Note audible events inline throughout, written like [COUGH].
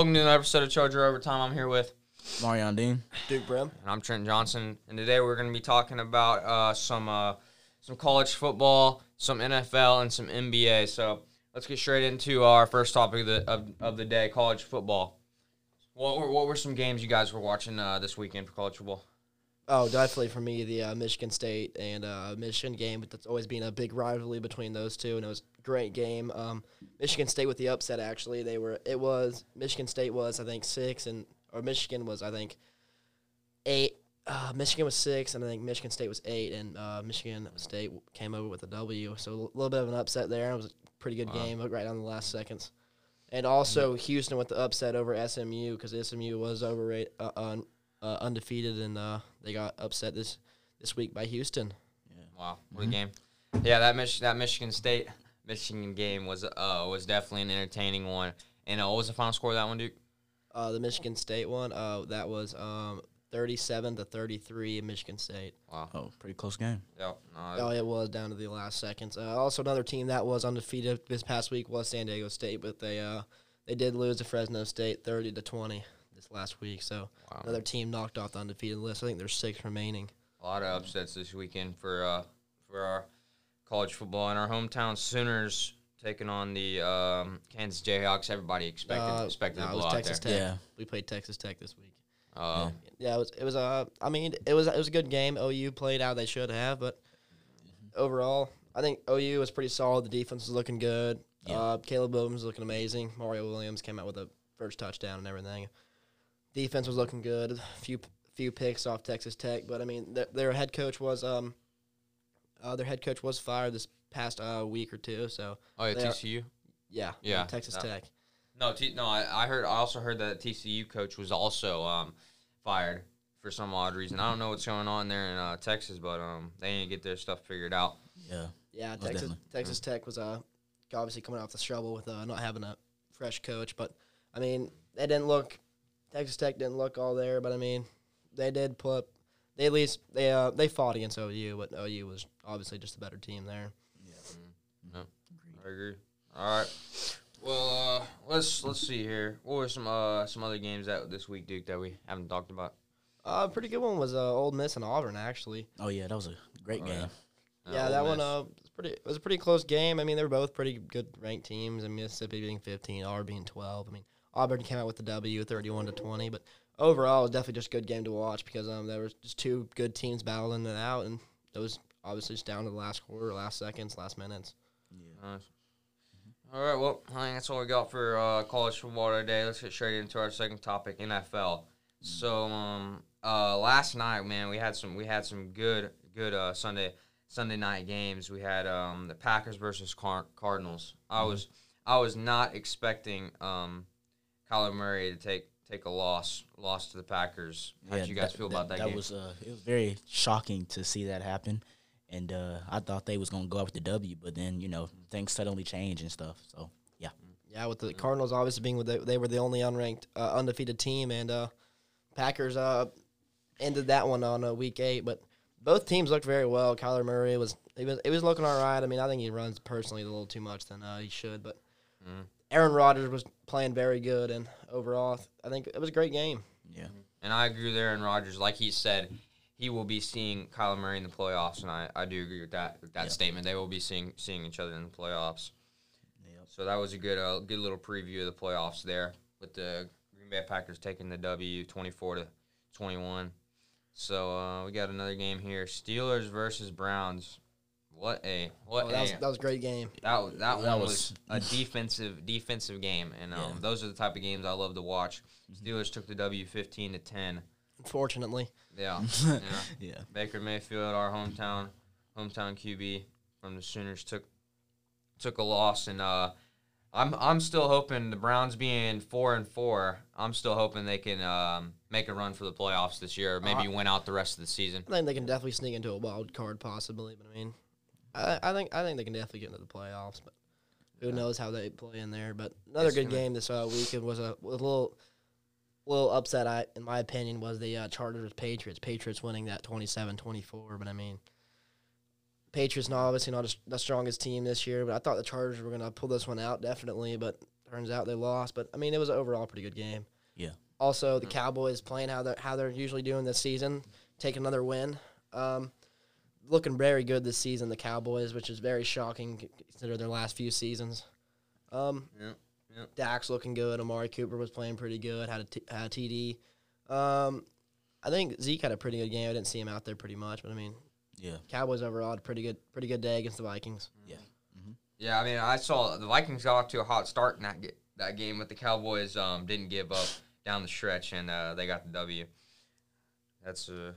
Welcome to another episode of Charger Overtime. I'm here with, Marion Dean. Duke Brim. and I'm Trent Johnson, and today we're going to be talking about uh, some uh, some college football, some NFL, and some NBA. So let's get straight into our first topic of the of, of the day: college football. What were what were some games you guys were watching uh, this weekend for college football? Oh, definitely for me, the uh, Michigan State and uh, Michigan game. That's always been a big rivalry between those two, and it was a great game. Um, Michigan State with the upset. Actually, they were. It was Michigan State was I think six, and or Michigan was I think eight. Uh, Michigan was six, and I think Michigan State was eight, and uh, Michigan State came over with a W. So a little bit of an upset there. It was a pretty good Wow. game, right down the last seconds. And also Houston with the upset over SMU because SMU was overrated, uh, un, uh, undefeated, and uh, they got upset this this week by Houston. Yeah. Wow, what a game! Yeah, that Mich- that Michigan State Michigan game was uh was definitely an entertaining one. And uh, what was the final score of that one, Duke? Uh, the Michigan State one, uh, that was um, thirty-seven to thirty-three in Michigan State. Wow. Oh, pretty close game. Yep. No, Oh, it was down to the last seconds. Uh, also, another team that was undefeated this past week was San Diego State, but they uh, they did lose to Fresno State thirty to twenty this last week. So Wow. another team knocked off the undefeated list. I think there's six remaining. A lot of upsets this weekend for uh, for our college football and our hometown Sooners taking on the um, Kansas Jayhawks. Everybody expected Uh, expected no, a it blowout Texas there. Tech. Yeah. We played Texas Tech this week. Uh, Yeah, it was. It was. Uh, I mean, it was. It was a good game. OU played how they should have, but overall, I think OU was pretty solid. The defense was looking good. Yeah. Uh, Caleb Williams was looking amazing. Mario Williams came out with a first touchdown and everything. Defense was looking good. A few few picks off Texas Tech, but I mean, their, their head coach was um, uh, their head coach was fired this past uh, week or two. So oh yeah, they are- TCU. yeah, Yeah, Texas that- Tech. No, T- no. I, I heard. I also heard that TCU coach was also um, fired for some odd reason. I don't know what's going on there in uh, Texas, but um, they didn't get their stuff figured out. Yeah. Yeah, Texas definitely. Texas Tech was uh obviously coming off the struggle with uh, not having a fresh coach, but I mean they didn't look Texas Tech didn't look all there, but I mean they did put up they at least they uh they fought against OU, but OU was obviously just a better team there. Yeah. No. I agree. All right. Well, uh, let's let's see here. What were some uh some other games that this week, Duke, that we haven't talked about? Uh, a pretty good one was uh, Ole Miss and Auburn actually. Oh yeah, that was a great Oh, game. yeah. Uh, yeah, Ole that one uh was pretty it was a pretty close game. I mean they were both pretty good ranked teams. I mean Mississippi being 15, Auburn being 12. I mean Auburn came out with the W, 31 to 20, but overall it was definitely just a good game to watch because um there was just two good teams battling it out, and it was obviously just down to the last quarter, last seconds, last minutes. Nice. All right. Well, I think that's all we got for uh, college football today. Let's get straight into our second topic, NFL. So, um, uh, last night, man, we had some we had some good good uh, Sunday Sunday night games. We had um, the Packers versus Car- Cardinals. I was I was not expecting um, Kyler Murray to take take a loss loss to the Packers. How did you guys feel about that, That game? was uh, it was very shocking to see that happen, and uh, I thought they was gonna go out with the W, but then you know things suddenly change and stuff. So yeah, Yeah, with the Cardinals obviously being with the, they were the only unranked uh, undefeated team, and uh, Packers uh, ended that one on uh, week eight. But both teams looked very well. Kyler Murray was he was he was looking all right. I mean, I think he runs personally a little too much than uh, he should, but Mhm. Aaron Rodgers was playing very good, and overall, I think it was a great game. yeah, And I agree with Aaron Rodgers. Like he said, he will be seeing Kyler Murray in the playoffs, and I, I do agree with that with that Yeah. statement. They will be seeing seeing each other in the playoffs. Yep. So that was a good uh, good little preview of the playoffs there with the Green Bay Packers taking the W twenty four to twenty one. So uh, we got another game here: Steelers versus Browns. What a what Oh, a that was that was a great game. that was, that, That one was- was, a defensive defensive game, and um, Yeah. those are the type of games I love to watch. Steelers took the W fifteen to ten. Unfortunately, Yeah, [LAUGHS] yeah. yeah, Baker Mayfield, our hometown hometown QB from the Sooners, took took a loss, and uh, I'm I'm still hoping the Browns being four and four. I'm still hoping they can um, make a run for the playoffs this year, or maybe Uh, win out the rest of the season. I think they can definitely sneak into a wild card possibly. But I mean, I, I think I think they can definitely get into the playoffs. But who knows how they play in there? But another It's good gonna- game this uh, weekend was a, was a little little upset. I in my opinion was the uh, Chargers Patriots. Patriots winning that 27-24. But I mean, Patriots not obviously not as, the strongest team this year. But I thought the Chargers were gonna pull this one out definitely. But turns out they lost, but I mean it was an overall pretty good game. Yeah. Also, the Cowboys playing how they how they're usually doing this season, take another win. Um, looking very good this season, the Cowboys, which is very shocking considering their last few seasons. Um, Yeah, yeah. Dak's looking good. Amari Cooper was playing pretty good. Had a, t- had a TD. Um, I think Zeke had a pretty good game. I didn't see him out there pretty much, but I mean, Yeah. Cowboys overall had a pretty good pretty good day against the Vikings. Yeah, Yeah, I mean, I saw the Vikings got off to a hot start in that, ga- that game, but the Cowboys um, didn't give up down the stretch, and uh, they got the W. That's uh,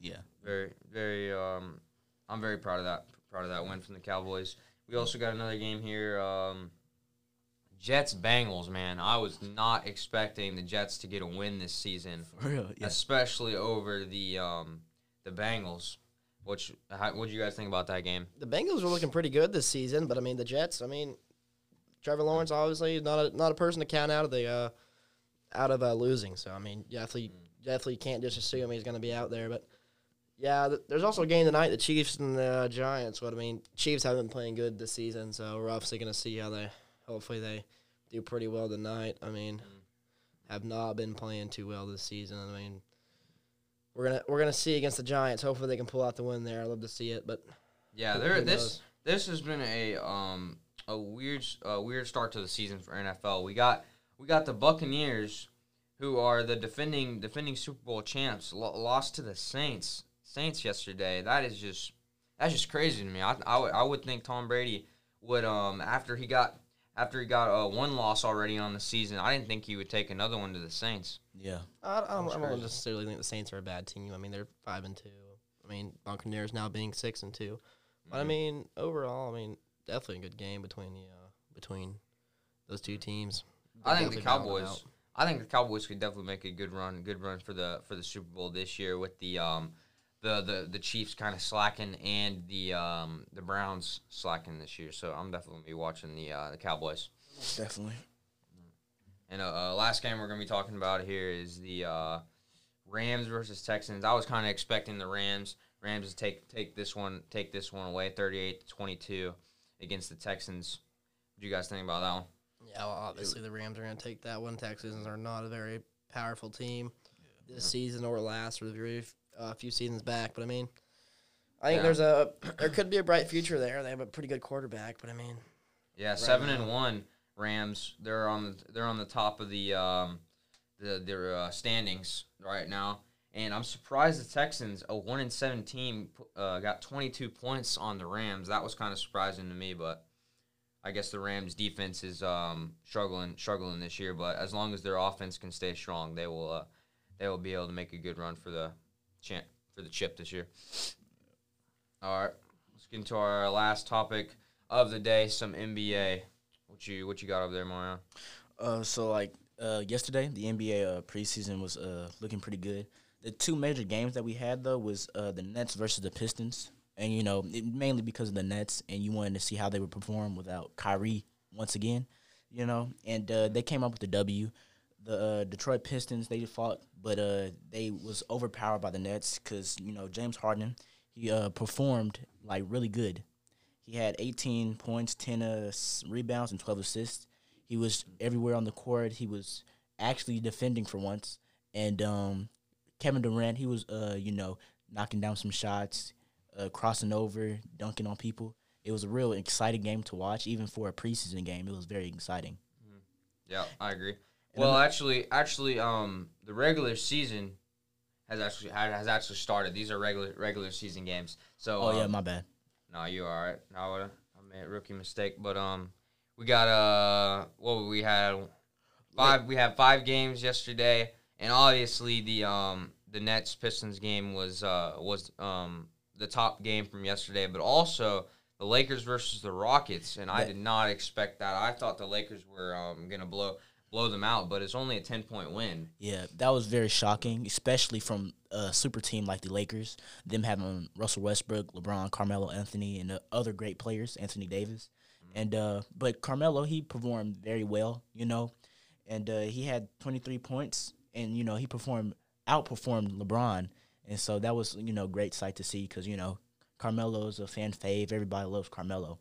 Yeah. very, very. Um, I'm very proud of that. Proud of that win from the Cowboys. We also got another game here. Um, Jets Bengals, man. I was not expecting the Jets to get a win this season, For real. Yeah. especially over the um, the Bengals. What how, what do you guys think about that game? The Bengals were looking pretty good this season, but I mean the Jets. I mean, Trevor Lawrence obviously not a not a person to count out of the uh, out of uh, losing. So I mean, definitely definitely can't just assume he's going to be out there. But yeah, th- there's also a game tonight, the Chiefs and the Giants. What I mean, Chiefs haven't been playing good this season, so we're obviously going to see how they. Hopefully they do pretty well tonight. I mean, have not been playing too well this season. I mean. We're gonna we're gonna see against the Giants. Hopefully they can pull out the win there. I'd love to see it, but Yeah, there. This this has been a um a weird uh, weird start to the season for NFL. We got we got the Buccaneers, who are the defending defending Super Bowl champs, lo- lost to the Saints Saints yesterday. That is just that's just crazy to me. I I would I would think Tom Brady would um after he got after he got uh, one loss already on the season. I didn't think he would take another one to the Saints. Yeah. I, I don't, I don't necessarily think the Saints are a bad team. I mean, they're five and two. I mean, Buccaneers now being six and two. But I Mhm. mean, overall, I mean, definitely a good game between the uh, between those two teams. I think the Cowboys. I think the Cowboys could definitely make a good run, good run for the for the Super Bowl this year with the um the the, the Chiefs kind of slacking and the um the Browns slacking this year. So I'm definitely gonna be watching the uh, the Cowboys. Definitely. And uh, uh, last game we're gonna be talking about here is the uh, Rams versus Texans. I was kind of expecting the Rams Rams to take take this one take this one away, 38 to 22 against the Texans. What do you guys think about that one? Yeah, well, obviously the Rams are going to take that one. Texans are not a very powerful team this season or last or the very uh, few seasons back. But I mean, I think Yeah. there's a there could be a bright future there. They have a pretty good quarterback, but I mean, Yeah, seven now. and one Rams. They're on the they're on the top of the um the their uh, standings right now, and I'm surprised the Texans, a one and seven team, uh, got 22 points on the Rams. That was kind of surprising to me, but I guess the Rams defense is um struggling struggling this year. But as long as their offense can stay strong, they will uh, they will be able to make a good run for the champ for the chip this year. All right, let's get into our last topic of the day, some NBA. What you what you got over there, Mario? Uh, so like uh, yesterday, the NBA uh, preseason was uh, looking pretty good. The two major games that we had though was uh, the Nets versus the Pistons, and you know it, mainly because of the Nets, and you wanted to see how they would perform without Kyrie once again, you know, and uh, they came up with the W. The uh, Detroit Pistons they fought, but uh, they was overpowered by the Nets because you know James Harden he uh, performed like really good. He had 18 points, 10 uh, rebounds, and 12 assists. He was everywhere on the court. He was actually defending for once. And um, Kevin Durant, he was, uh, you know, knocking down some shots, uh, crossing over, dunking on people. It was a real exciting game to watch, even for a preseason game. It was very exciting. Yeah, I agree. Well, I'm- actually, actually, um, the regular season has actually has actually started. These are regular regular season games. So, Oh yeah, um, my bad. No, you all right. No, I I made a rookie mistake, but um, we got uh, what we had five. We had five games yesterday, and obviously the um the Nets Pistons game was uh was um the top game from yesterday, but also the Lakers versus the Rockets, and I did not expect that. I thought the Lakers were um gonna blow blow them out, but it's only a ten point win. Yeah, that was very shocking, especially from a super team like the Lakers. Them having Russell Westbrook, LeBron, Carmelo Anthony, and other great players, Anthony Davis. And uh, but Carmelo he performed very well, you know, and uh, he had 23 points, and you know he performed outperformed LeBron, and so that was you know great sight to see because you know Carmelo is a fan fave, everybody loves Carmelo,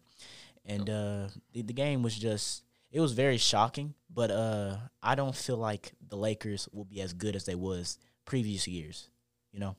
and uh, the the game was just it was very shocking. But uh, I don't feel like the Lakers will be as good as they was previous years. You know,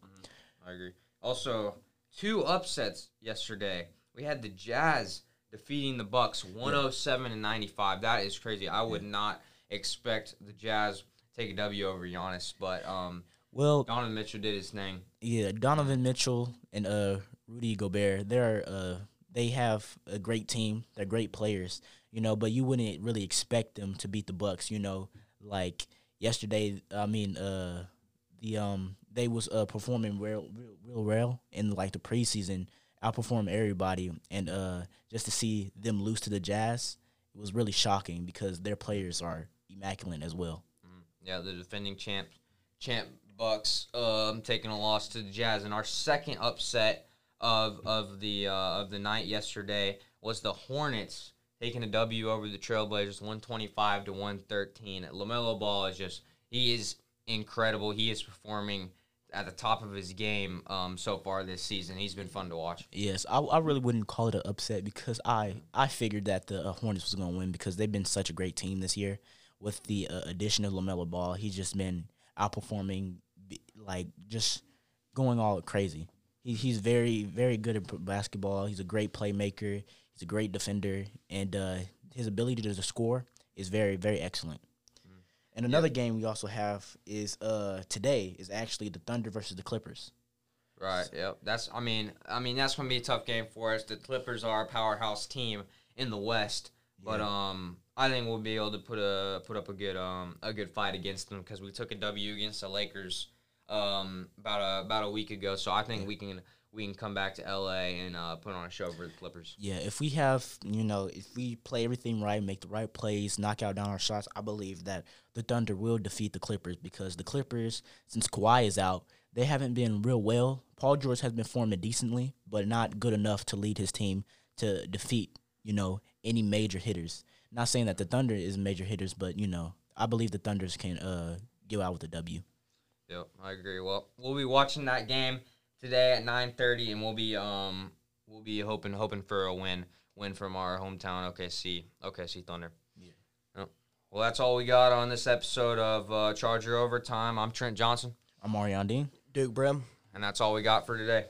I agree. Also, two upsets yesterday. We had the Jazz defeating the Bucks 107 and 95. That is crazy. I would not expect the Jazz to take a W over Giannis, but um well, Donovan Mitchell did his thing. yeah, Donovan Mitchell and uh Rudy Gobert, they're uh they have a great team. They're great players, you know, but you wouldn't really expect them to beat the Bucks, you know. Like yesterday, I mean, uh the um they was uh performing real real, real well in like the preseason, outperform everybody and uh just to see them lose to the Jazz, it was really shocking because their players are immaculate as well. Yeah, the defending champ, champ Bucks, um, taking a loss to the Jazz, and our second upset of of the uh, of the night yesterday was the Hornets taking a W over the Trailblazers, one twenty five to one thirteen. Lamelo Ball is just he is incredible. He is performing at the top of his game um, so far this season. He's been fun to watch. Yes, I, I really wouldn't call it an upset because I I figured that the uh, Hornets was going to win because they've been such a great team this year. With the uh, addition of Lamelo Ball, he's just been outperforming, like just going all crazy. He, he's very very good at basketball. He's a great playmaker. He's a great defender, and uh, his ability to score is very very excellent. And another game we also have is uh today is actually the Thunder versus the Clippers. Right. Yep. That's. I mean. I mean. That's gonna be a tough game for us. The Clippers are a powerhouse team in the West, but um, I think we'll be able to put a put up a good um a good fight against them because we took a W against the Lakers um about a about a week ago. So I think we can we can come back to LA and uh, put on a show for the Clippers. Yeah, if we have, you know, if we play everything right, make the right plays, knock out down our shots, I believe that the Thunder will defeat the Clippers because the Clippers, since Kawhi is out, they haven't been real well. Paul George has been forming decently, but not good enough to lead his team to defeat, you know, any major hitters. Not saying that the Thunder is major hitters, but you know, I believe the Thunders can uh give out with a W. Yep, I agree. Well, we'll be watching that game today at nine thirty, and we'll be um we'll be hoping hoping for a win win from our hometown OKC OKC Thunder. Yeah. Yep. Well, that's all we got on this episode of uh, Charger Overtime. I'm Trent Johnson, I'm Marion Dean. Duke Brim. and that's all we got for today.